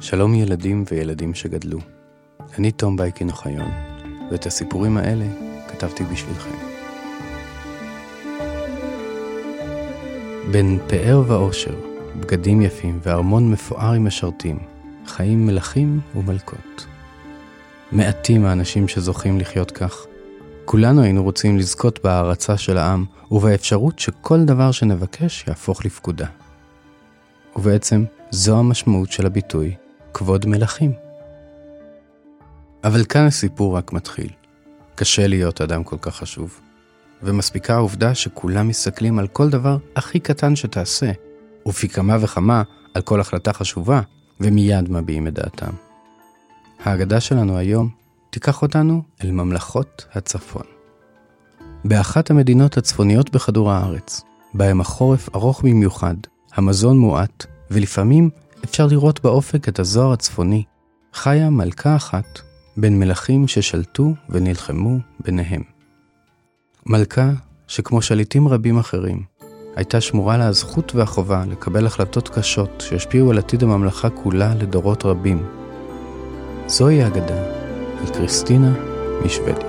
שלום ילדים וילדים שגדלו. אני תום בייקין אוחיון, ואת הסיפורים האלה כתבתי בשבילכם. בין פאר ואושר, בגדים יפים וארמון מפואר עם משרתים, חיים מלכים ומלכות. מעטים האנשים שזוכים לחיות כך. כולנו היינו רוצים לזכות בהערצה של העם, ובאפשרות שכל דבר שנבקש יהפוך לפקודה. ובעצם, זו המשמעות של הביטוי כבוד מלכים. אבל כאן הסיפור רק מתחיל. קשה להיות אדם כל כך חשוב. ומספיקה העובדה שכולם מסתכלים על כל דבר הכי קטן שתעשה, ופי כמה וכמה על כל החלטה חשובה, ומיד מביעים את דעתם. ההגדה שלנו היום תיקח אותנו אל ממלכות הצפון. באחת המדינות הצפוניות בכדור הארץ, בהם החורף ארוך במיוחד, המזון מועט, ולפעמים אפשר לראות באופק את הזוהר הצפוני, חיה מלכה אחת בין מלכים ששלטו ונלחמו ביניהם. מלכה שכמו שליטים רבים אחרים, הייתה שמורה לה הזכות והחובה לקבל החלטות קשות שישפיעו על עתיד הממלכה כולה לדורות רבים. זוהי האגדה על קריסטינה משוודיה.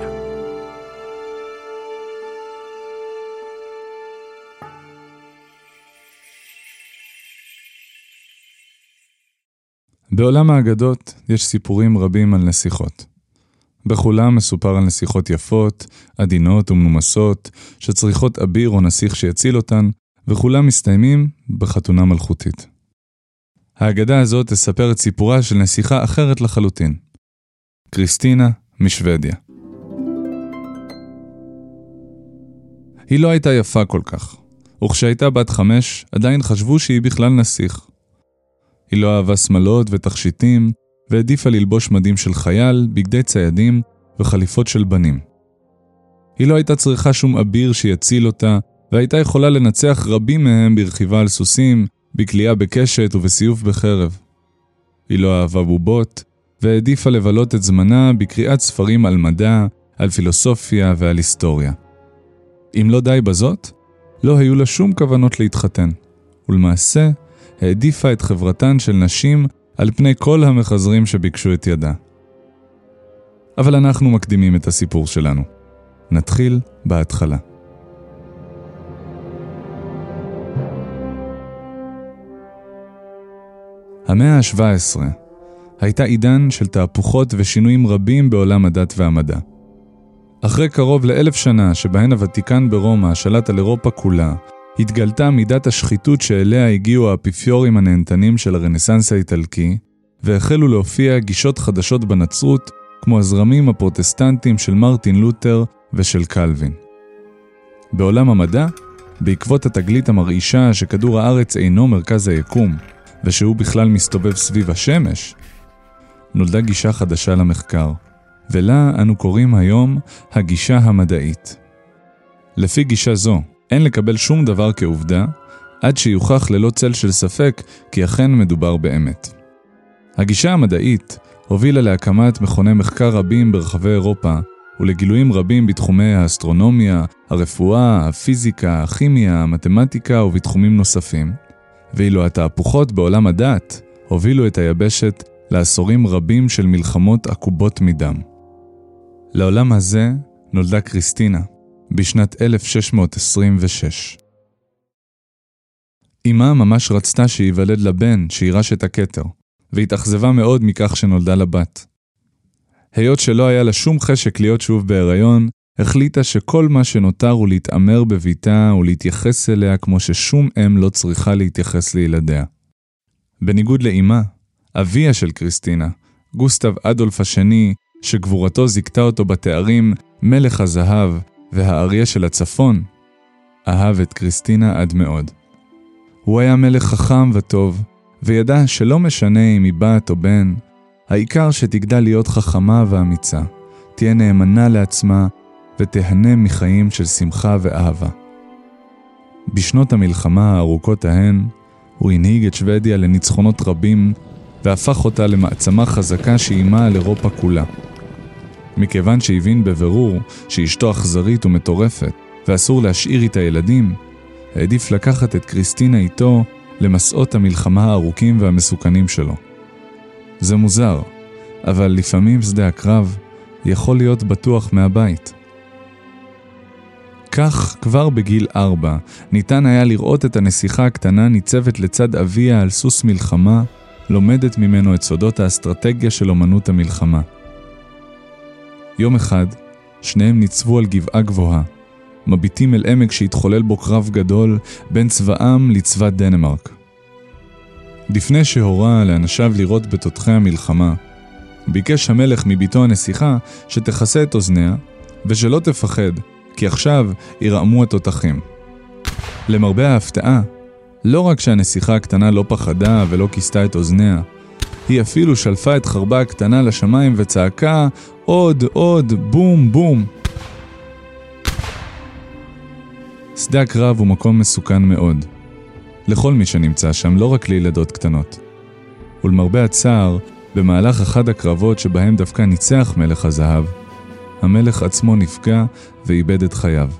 בעולם האגדות יש סיפורים רבים על נסיכות. בכולם מסופר על נסיכות יפות, עדינות ומנומסות, שצריכות אביר או נסיך שיציל אותן, וכולם מסתיימים בחתונה מלכותית. האגדה הזאת תספר את סיפורה של נסיכה אחרת לחלוטין. קריסטינה משוודיה. היא לא הייתה יפה כל כך, וכשהייתה בת חמש, עדיין חשבו שהיא בכלל נסיך. היא לא אהבה שמלות ותכשיטים, והעדיפה ללבוש מדים של חייל, בגדי ציידים וחליפות של בנים. היא לא הייתה צריכה שום אביר שיציל אותה, והייתה יכולה לנצח רבים מהם ברכיבה על סוסים, בכלייה בקשת ובסיוף בחרב. היא לא אהבה בובות, והעדיפה לבלות את זמנה בקריאת ספרים על מדע, על פילוסופיה ועל היסטוריה. אם לא די בזאת, לא היו לה שום כוונות להתחתן, ולמעשה, העדיפה את חברתן של נשים על פני כל המחזרים שביקשו את ידה. אבל אנחנו מקדימים את הסיפור שלנו. נתחיל בהתחלה. המאה ה-17 הייתה עידן של תהפוכות ושינויים רבים בעולם הדת והמדע. אחרי קרוב לאלף שנה שבהן הוותיקן ברומא שלט על אירופה כולה, התגלתה מידת השחיתות שאליה הגיעו האפיפיורים הנהנתנים של הרנסאנס האיטלקי, והחלו להופיע גישות חדשות בנצרות, כמו הזרמים הפרוטסטנטיים של מרטין לותר ושל קלווין. בעולם המדע, בעקבות התגלית המרעישה שכדור הארץ אינו מרכז היקום, ושהוא בכלל מסתובב סביב השמש, נולדה גישה חדשה למחקר, ולה אנו קוראים היום הגישה המדעית. לפי גישה זו, אין לקבל שום דבר כעובדה, עד שיוכח ללא צל של ספק כי אכן מדובר באמת. הגישה המדעית הובילה להקמת מכוני מחקר רבים ברחבי אירופה ולגילויים רבים בתחומי האסטרונומיה, הרפואה, הפיזיקה, הכימיה, המתמטיקה ובתחומים נוספים. ואילו התהפוכות בעולם הדת הובילו את היבשת לעשורים רבים של מלחמות עקובות מדם. לעולם הזה נולדה קריסטינה, בשנת 1626. אמה ממש רצתה שייוולד לה בן שירש את הכתר, והתאכזבה מאוד מכך שנולדה לה בת. היות שלא היה לה שום חשק להיות שוב בהיריון, החליטה שכל מה שנותר הוא להתעמר בביתה ולהתייחס אליה כמו ששום אם לא צריכה להתייחס לילדיה. בניגוד לאמה, אביה של קריסטינה, גוסטב אדולף השני, שגבורתו זיכתה אותו בתארים מלך הזהב והאריה של הצפון, אהב את קריסטינה עד מאוד. הוא היה מלך חכם וטוב, וידע שלא משנה אם היא בת או בן, העיקר שתגדל להיות חכמה ואמיצה, תהיה נאמנה לעצמה ותהנה מחיים של שמחה ואהבה. בשנות המלחמה הארוכות ההן, הוא הנהיג את שוודיה לניצחונות רבים, והפך אותה למעצמה חזקה שאיימה על אירופה כולה. מכיוון שהבין בבירור שאשתו אכזרית ומטורפת, ואסור להשאיר איתה ילדים, העדיף לקחת את קריסטינה איתו למסעות המלחמה הארוכים והמסוכנים שלו. זה מוזר, אבל לפעמים שדה הקרב יכול להיות בטוח מהבית. כך, כבר בגיל ארבע, ניתן היה לראות את הנסיכה הקטנה ניצבת לצד אביה על סוס מלחמה, לומדת ממנו את סודות האסטרטגיה של אומנות המלחמה. יום אחד, שניהם ניצבו על גבעה גבוהה, מביטים אל עמק שהתחולל בו קרב גדול בין צבאם לצבא דנמרק. לפני שהורה לאנשיו לירות בתותחי המלחמה, ביקש המלך מביתו הנסיכה שתכסה את אוזניה ושלא תפחד, כי עכשיו ירעמו התותחים. למרבה ההפתעה, לא רק שהנסיכה הקטנה לא פחדה ולא כיסתה את אוזניה, היא אפילו שלפה את חרבה הקטנה לשמיים וצעקה עוד, עוד, בום, בום. שדה הקרב הוא מקום מסוכן מאוד. לכל מי שנמצא שם, לא רק לילדות קטנות. ולמרבה הצער, במהלך אחד הקרבות שבהם דווקא ניצח מלך הזהב, המלך עצמו נפגע ואיבד את חייו.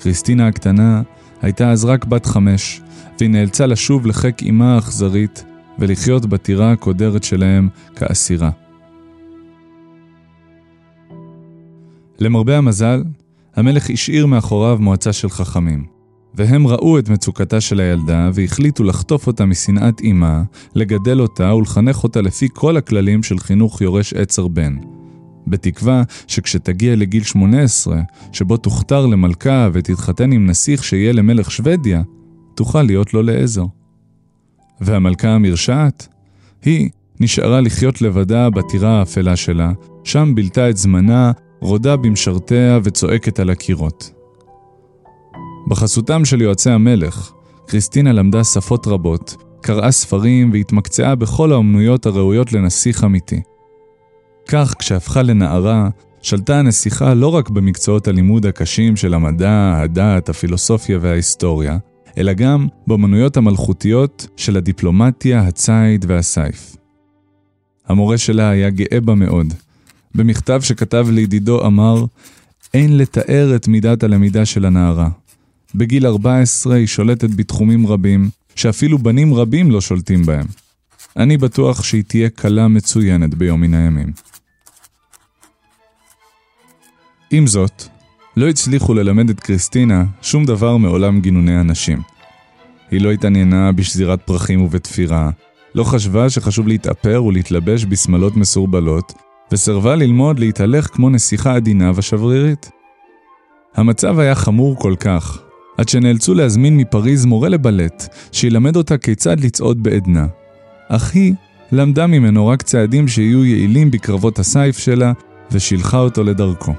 כריסטינה הקטנה הייתה אז רק בת חמש, והיא נאלצה לשוב לחיק אמה האכזרית ולחיות בטירה הקודרת שלהם כאסירה. למרבה המזל, המלך השאיר מאחוריו מועצה של חכמים, והם ראו את מצוקתה של הילדה והחליטו לחטוף אותה משנאת אמה, לגדל אותה ולחנך אותה לפי כל הכללים של חינוך יורש עצר בן. בתקווה שכשתגיע לגיל 18, שבו תוכתר למלכה ותתחתן עם נסיך שיהיה למלך שוודיה, תוכל להיות לו לעזר. והמלכה המרשעת? היא נשארה לחיות לבדה בטירה האפלה שלה, שם בילתה את זמנה, רודה במשרתיה וצועקת על הקירות. בחסותם של יועצי המלך, קריסטינה למדה שפות רבות, קראה ספרים והתמקצעה בכל האומנויות הראויות לנסיך אמיתי. כך, כשהפכה לנערה, שלטה הנסיכה לא רק במקצועות הלימוד הקשים של המדע, הדת, הפילוסופיה וההיסטוריה, אלא גם באמנויות המלכותיות של הדיפלומטיה, הציד והסייף. המורה שלה היה גאה בה מאוד. במכתב שכתב לידידו אמר, אין לתאר את מידת הלמידה של הנערה. בגיל 14 היא שולטת בתחומים רבים, שאפילו בנים רבים לא שולטים בהם. אני בטוח שהיא תהיה כלה מצוינת ביום מן הימים. עם זאת, לא הצליחו ללמד את קריסטינה שום דבר מעולם גינוני הנשים. היא לא התעניינה בשזירת פרחים ובתפירה, לא חשבה שחשוב להתאפר ולהתלבש בשמלות מסורבלות, וסרבה ללמוד להתהלך כמו נסיכה עדינה ושברירית. המצב היה חמור כל כך, עד שנאלצו להזמין מפריז מורה לבלט, שילמד אותה כיצד לצעוד בעדנה. אך היא למדה ממנו רק צעדים שיהיו יעילים בקרבות הסייף שלה, ושילחה אותו לדרכו.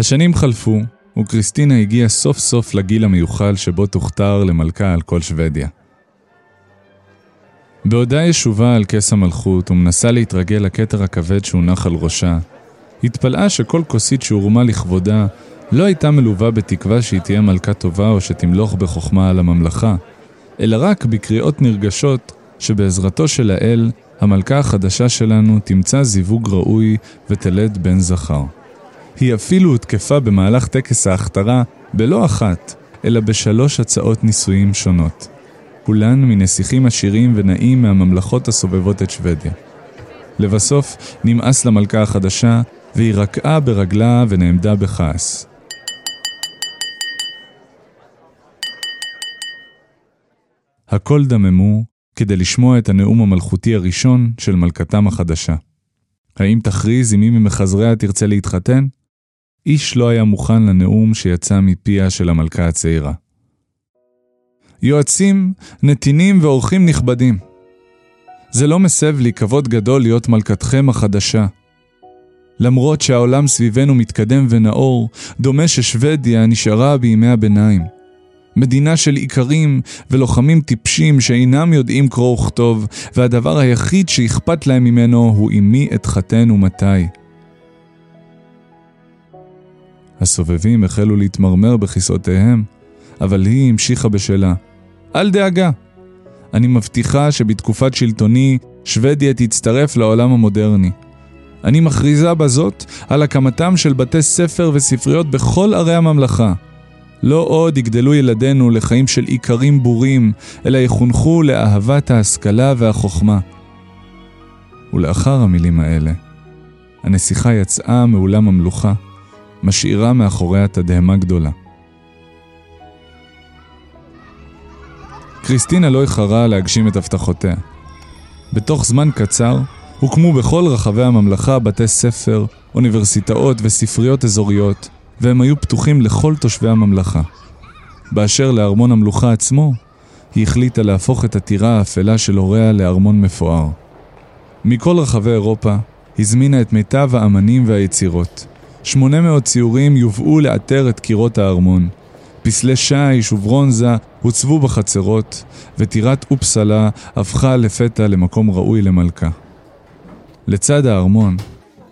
השנים חלפו, וקריסטינה הגיעה סוף סוף לגיל המיוחל שבו תוכתר למלכה על כל שוודיה. בעודה ישובה על כס המלכות ומנסה להתרגל לכתר הכבד שהונח על ראשה, התפלאה שכל כוסית שהורמה לכבודה לא הייתה מלווה בתקווה שהיא תהיה מלכה טובה או שתמלוך בחוכמה על הממלכה, אלא רק בקריאות נרגשות שבעזרתו של האל, המלכה החדשה שלנו תמצא זיווג ראוי ותלד בן זכר. היא אפילו הותקפה במהלך טקס ההכתרה בלא אחת, אלא בשלוש הצעות נישואים שונות. כולן מנסיכים עשירים ונאים מהממלכות הסובבות את שוודיה. לבסוף נמאס למלכה החדשה, והיא רקעה ברגלה ונעמדה בכעס. הכל דממו כדי לשמוע את הנאום המלכותי הראשון של מלכתם החדשה. האם תכריז עם מי ממחזריה תרצה להתחתן? איש לא היה מוכן לנאום שיצא מפיה של המלכה הצעירה. יועצים, נתינים ואורחים נכבדים, זה לא מסב לי כבוד גדול להיות מלכתכם החדשה. למרות שהעולם סביבנו מתקדם ונאור, דומה ששוודיה נשארה בימי הביניים. מדינה של איכרים ולוחמים טיפשים שאינם יודעים קרוא וכתוב, והדבר היחיד שאכפת להם ממנו הוא עם מי אתחתן ומתי. הסובבים החלו להתמרמר בכיסאותיהם, אבל היא המשיכה בשלה. אל דאגה. אני מבטיחה שבתקופת שלטוני, שוודיה תצטרף לעולם המודרני. אני מכריזה בזאת על הקמתם של בתי ספר וספריות בכל ערי הממלכה. לא עוד יגדלו ילדינו לחיים של איכרים בורים, אלא יחונכו לאהבת ההשכלה והחוכמה. ולאחר המילים האלה, הנסיכה יצאה מאולם המלוכה, משאירה מאחוריה תדהמה גדולה. קריסטינה לא איחרה להגשים את הבטחותיה. בתוך זמן קצר הוקמו בכל רחבי הממלכה בתי ספר, אוניברסיטאות וספריות אזוריות, והם היו פתוחים לכל תושבי הממלכה. באשר לארמון המלוכה עצמו, היא החליטה להפוך את הטירה האפלה של הוריה לארמון מפואר. מכל רחבי אירופה הזמינה את מיטב האמנים והיצירות. 800 ציורים יובאו לאתר את קירות הארמון. פסלי שיש וברונזה הוצבו בחצרות, וטירת אופסלה הפכה לפתע למקום ראוי למלכה. לצד הארמון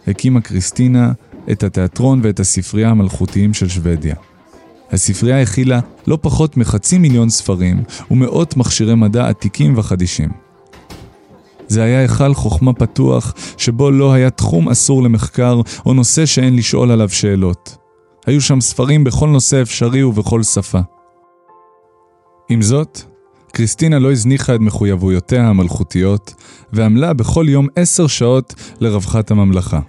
הקימה קריסטינה את התיאטרון ואת הספרייה המלכותיים של שוודיה. הספרייה הכילה לא פחות מחצי מיליון ספרים ומאות מכשירי מדע עתיקים וחדישים. זה היה היכל חוכמה פתוח, שבו לא היה תחום אסור למחקר או נושא שאין לשאול עליו שאלות. היו שם ספרים בכל נושא אפשרי ובכל שפה. עם זאת, קריסטינה לא הזניחה את מחויבויותיה המלכותיות, ועמלה בכל יום עשר שעות לרווחת הממלכה.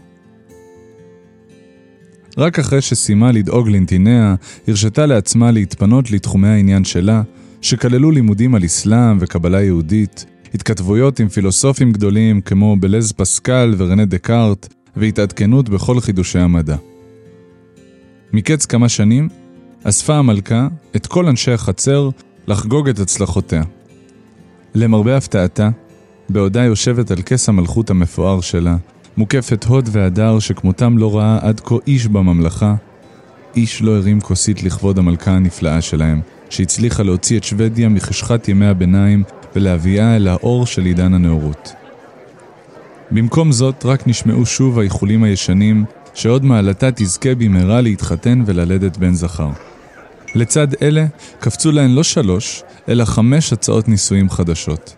רק אחרי שסיימה לדאוג לנתיניה, הרשתה לעצמה להתפנות לתחומי העניין שלה, שכללו לימודים על אסלאם וקבלה יהודית, התכתבויות עם פילוסופים גדולים כמו בלז פסקל ורנה דקארט, והתעדכנות בכל חידושי המדע. מקץ כמה שנים, אספה המלכה את כל אנשי החצר לחגוג את הצלחותיה. למרבה הפתעתה, בעודה יושבת על כס המלכות המפואר שלה, מוקפת הוד והדר שכמותם לא ראה עד כה איש בממלכה, איש לא הרים כוסית לכבוד המלכה הנפלאה שלהם, שהצליחה להוציא את שוודיה מחשכת ימי הביניים ולהביאה אל האור של עידן הנאורות. במקום זאת, רק נשמעו שוב האיחולים הישנים, שעוד מעלתה תזכה במהרה להתחתן וללדת בן זכר. לצד אלה, קפצו להן לא שלוש, אלא חמש הצעות נישואים חדשות.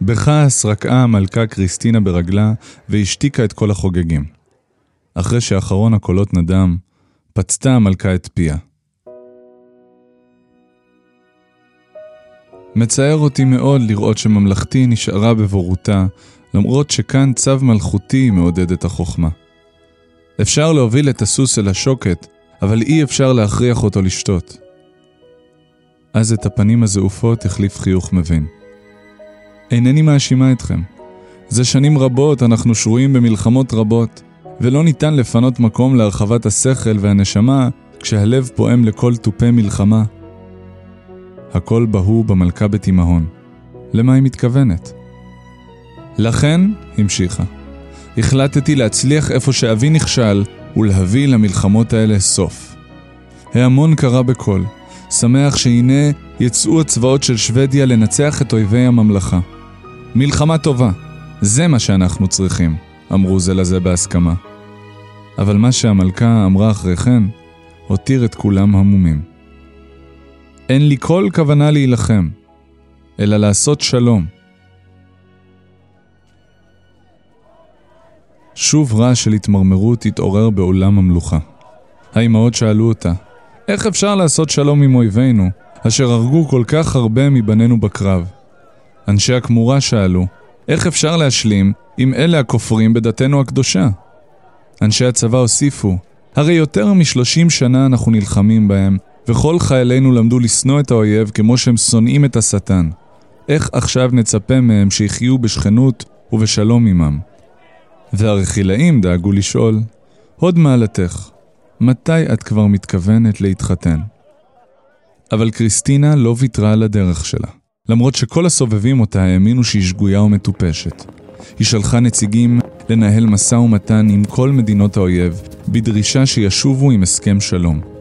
בכעס רקעה המלכה קריסטינה ברגלה והשתיקה את כל החוגגים. אחרי שאחרון הקולות נדם, פצתה המלכה את פיה. מצער אותי מאוד לראות שממלכתי נשארה בבורותה, למרות שכאן צו מלכותי מעודד את החוכמה. אפשר להוביל את הסוס אל השוקת, אבל אי אפשר להכריח אותו לשתות. אז את הפנים הזעופות החליף חיוך מבין. אינני מאשימה אתכם. זה שנים רבות אנחנו שרויים במלחמות רבות, ולא ניתן לפנות מקום להרחבת השכל והנשמה כשהלב פועם לכל תופי מלחמה. הכל בהוא במלכה בתימהון. למה היא מתכוונת? לכן, המשיכה, החלטתי להצליח איפה שאבי נכשל ולהביא למלחמות האלה סוף. ההמון קרא בקול, שמח שהנה יצאו הצבאות של שוודיה לנצח את אויבי הממלכה. מלחמה טובה, זה מה שאנחנו צריכים, אמרו זה לזה בהסכמה. אבל מה שהמלכה אמרה אחרי כן, הותיר את כולם המומים. אין לי כל כוונה להילחם, אלא לעשות שלום. שוב רעש של התמרמרות התעורר בעולם המלוכה. האמהות שאלו אותה, איך אפשר לעשות שלום עם אויבינו, אשר הרגו כל כך הרבה מבנינו בקרב? אנשי הכמורה שאלו, איך אפשר להשלים עם אלה הכופרים בדתנו הקדושה? אנשי הצבא הוסיפו, הרי יותר משלושים שנה אנחנו נלחמים בהם, וכל חיילינו למדו לשנוא את האויב כמו שהם שונאים את השטן. איך עכשיו נצפה מהם שיחיו בשכנות ובשלום עמם? והרכילאים דאגו לשאול, הוד מעלתך, מתי את כבר מתכוונת להתחתן? אבל קריסטינה לא ויתרה על הדרך שלה. למרות שכל הסובבים אותה האמינו שהיא שגויה ומטופשת. היא שלחה נציגים לנהל משא ומתן עם כל מדינות האויב, בדרישה שישובו עם הסכם שלום.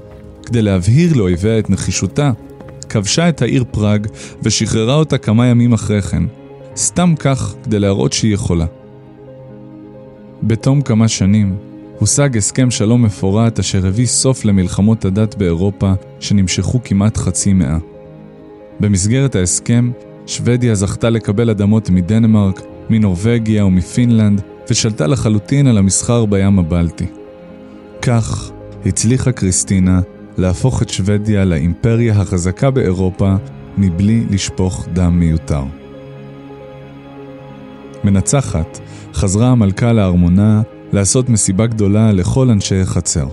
כדי להבהיר לאויביה את נחישותה, כבשה את העיר פראג ושחררה אותה כמה ימים אחרי כן, סתם כך כדי להראות שהיא יכולה. בתום כמה שנים, הושג הסכם שלום מפורט אשר הביא סוף למלחמות הדת באירופה שנמשכו כמעט חצי מאה. במסגרת ההסכם, שוודיה זכתה לקבל אדמות מדנמרק, מנורבגיה ומפינלנד, ושלטה לחלוטין על המסחר בים הבלטי. כך הצליחה קריסטינה להפוך את שוודיה לאימפריה החזקה באירופה מבלי לשפוך דם מיותר. מנצחת, חזרה המלכה לארמונה לעשות מסיבה גדולה לכל אנשי החצר.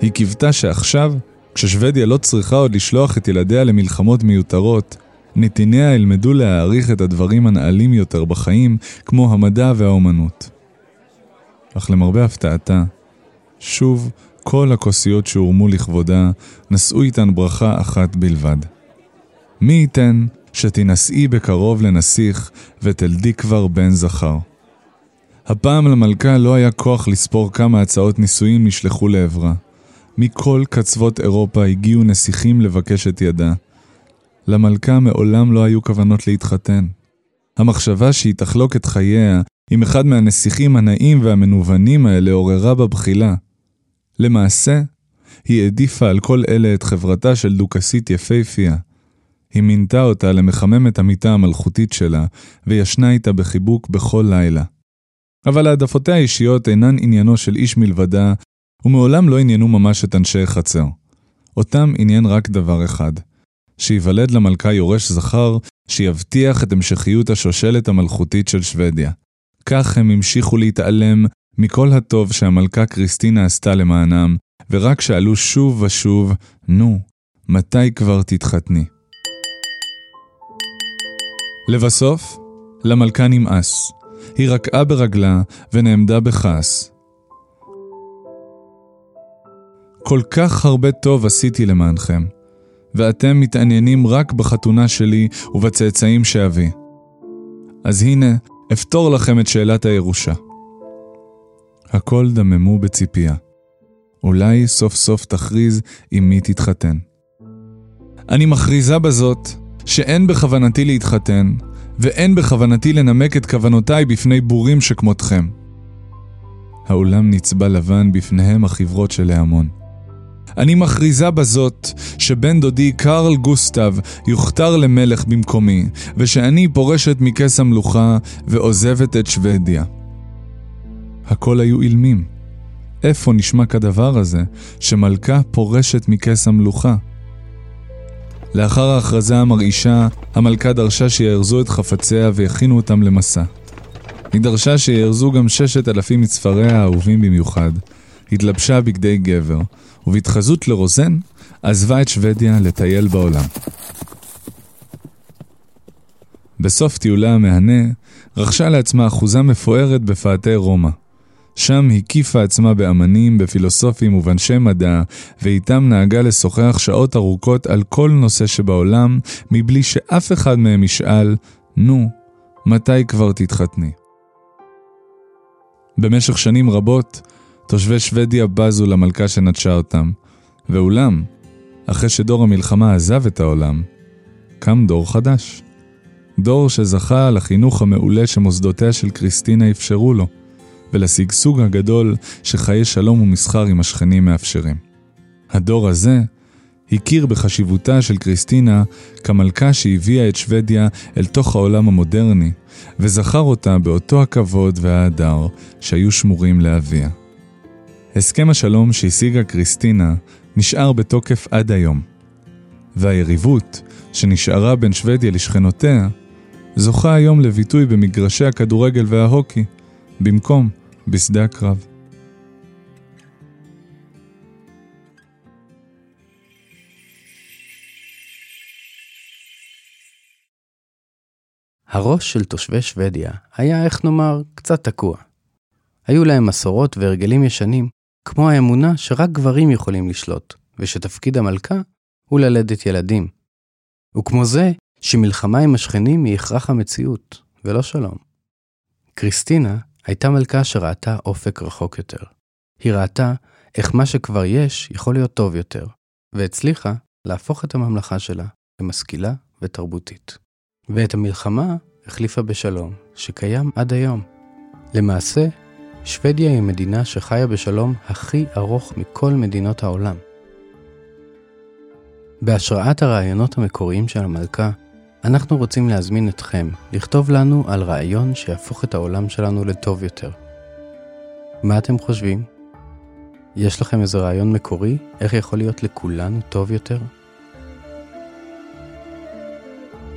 היא קיוותה שעכשיו, כששוודיה לא צריכה עוד לשלוח את ילדיה למלחמות מיותרות, נתיניה ילמדו להעריך את הדברים הנעלים יותר בחיים, כמו המדע והאומנות. אך למרבה הפתעתה, שוב כל הכוסיות שהורמו לכבודה נשאו איתן ברכה אחת בלבד. מי ייתן שתינשאי בקרוב לנסיך ותלדי כבר בן זכר. הפעם למלכה לא היה כוח לספור כמה הצעות נישואים נשלחו לעברה. מכל קצוות אירופה הגיעו נסיכים לבקש את ידה. למלכה מעולם לא היו כוונות להתחתן. המחשבה שהיא תחלוק את חייה עם אחד מהנסיכים הנאים והמנוונים האלה עוררה בה בחילה. למעשה, היא העדיפה על כל אלה את חברתה של דוכסית יפייפייה. היא מינתה אותה למחממת המיטה המלכותית שלה, וישנה איתה בחיבוק בכל לילה. אבל העדפותיה האישיות אינן עניינו של איש מלבדה, ומעולם לא עניינו ממש את אנשי חצר. אותם עניין רק דבר אחד, שייוולד למלכה יורש זכר, שיבטיח את המשכיות השושלת המלכותית של שוודיה. כך הם המשיכו להתעלם מכל הטוב שהמלכה קריסטינה עשתה למענם, ורק שאלו שוב ושוב, נו, מתי כבר תתחתני? לבסוף, למלכה נמאס. היא רקעה ברגלה ונעמדה בכעס. כל כך הרבה טוב עשיתי למענכם, ואתם מתעניינים רק בחתונה שלי ובצאצאים שאביא. אז הנה, אפתור לכם את שאלת הירושה. הכל דממו בציפייה. אולי סוף סוף תכריז עם מי תתחתן. אני מכריזה בזאת שאין בכוונתי להתחתן, ואין בכוונתי לנמק את כוונותיי בפני בורים שכמותכם. האולם נצבע לבן בפניהם החברות של ההמון. אני מכריזה בזאת שבן דודי קרל גוסטב יוכתר למלך במקומי, ושאני פורשת מכס המלוכה ועוזבת את שוודיה. הכל היו אילמים. איפה נשמע כדבר הזה, שמלכה פורשת מכס המלוכה? לאחר ההכרזה המרעישה, המלכה דרשה שיארזו את חפציה ויכינו אותם למסע. היא דרשה שיארזו גם ששת אלפים מספריה האהובים במיוחד. התלבשה בגדי גבר, ובהתחזות לרוזן, עזבה את שוודיה לטייל בעולם. בסוף טיולה המהנה, רכשה לעצמה אחוזה מפוארת בפאתי רומא. שם הקיפה עצמה באמנים, בפילוסופים ובאנשי מדע, ואיתם נהגה לשוחח שעות ארוכות על כל נושא שבעולם, מבלי שאף אחד מהם ישאל, נו, מתי כבר תתחתני? במשך שנים רבות, תושבי שוודיה בזו למלכה שנטשה אותם, ואולם, אחרי שדור המלחמה עזב את העולם, קם דור חדש. דור שזכה לחינוך המעולה שמוסדותיה של קריסטינה אפשרו לו. ולשגשוג הגדול שחיי שלום ומסחר עם השכנים מאפשרים. הדור הזה הכיר בחשיבותה של קריסטינה כמלכה שהביאה את שוודיה אל תוך העולם המודרני, וזכר אותה באותו הכבוד וההדר שהיו שמורים לאביה. הסכם השלום שהשיגה קריסטינה נשאר בתוקף עד היום, והיריבות שנשארה בין שוודיה לשכנותיה זוכה היום לביטוי במגרשי הכדורגל וההוקי, במקום בשדה הקרב. הראש של תושבי שוודיה היה, איך נאמר, קצת תקוע. היו להם מסורות והרגלים ישנים, כמו האמונה שרק גברים יכולים לשלוט, ושתפקיד המלכה הוא ללדת ילדים. וכמו זה, שמלחמה עם השכנים היא הכרח המציאות, ולא שלום. קריסטינה הייתה מלכה שראתה אופק רחוק יותר. היא ראתה איך מה שכבר יש יכול להיות טוב יותר, והצליחה להפוך את הממלכה שלה למשכילה ותרבותית. ואת המלחמה החליפה בשלום, שקיים עד היום. למעשה, שוודיה היא המדינה שחיה בשלום הכי ארוך מכל מדינות העולם. בהשראת הרעיונות המקוריים של המלכה, אנחנו רוצים להזמין אתכם לכתוב לנו על רעיון שיהפוך את העולם שלנו לטוב יותר. מה אתם חושבים? יש לכם איזה רעיון מקורי איך יכול להיות לכולנו טוב יותר?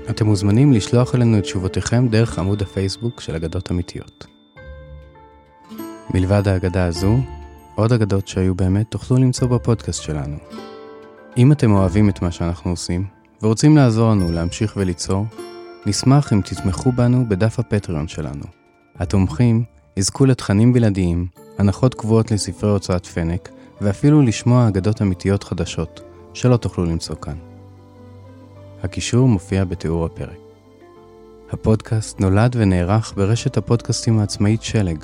אתם מוזמנים לשלוח אלינו את תשובותיכם דרך עמוד הפייסבוק של אגדות אמיתיות. מלבד האגדה הזו, עוד אגדות שהיו באמת תוכלו למצוא בפודקאסט שלנו. אם אתם אוהבים את מה שאנחנו עושים, ורוצים לעזור לנו להמשיך וליצור, נשמח אם תתמכו בנו בדף הפטריון שלנו. התומכים יזכו לתכנים בלעדיים, הנחות קבועות לספרי הוצאת פנק, ואפילו לשמוע אגדות אמיתיות חדשות, שלא תוכלו למצוא כאן. הקישור מופיע בתיאור הפרק. הפודקאסט נולד ונערך ברשת הפודקאסטים העצמאית שלג.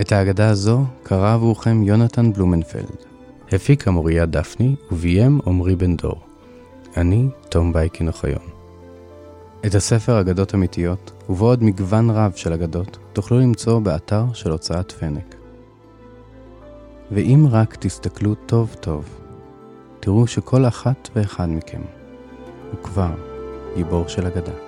את האגדה הזו קרא עבורכם יונתן בלומנפלד. הפיק המוריה דפני וביים עמרי בן דור. אני תום בייקין אוחיון. את הספר אגדות אמיתיות, ובו עוד מגוון רב של אגדות, תוכלו למצוא באתר של הוצאת פנק. ואם רק תסתכלו טוב טוב, תראו שכל אחת ואחד מכם הוא כבר גיבור של אגדה.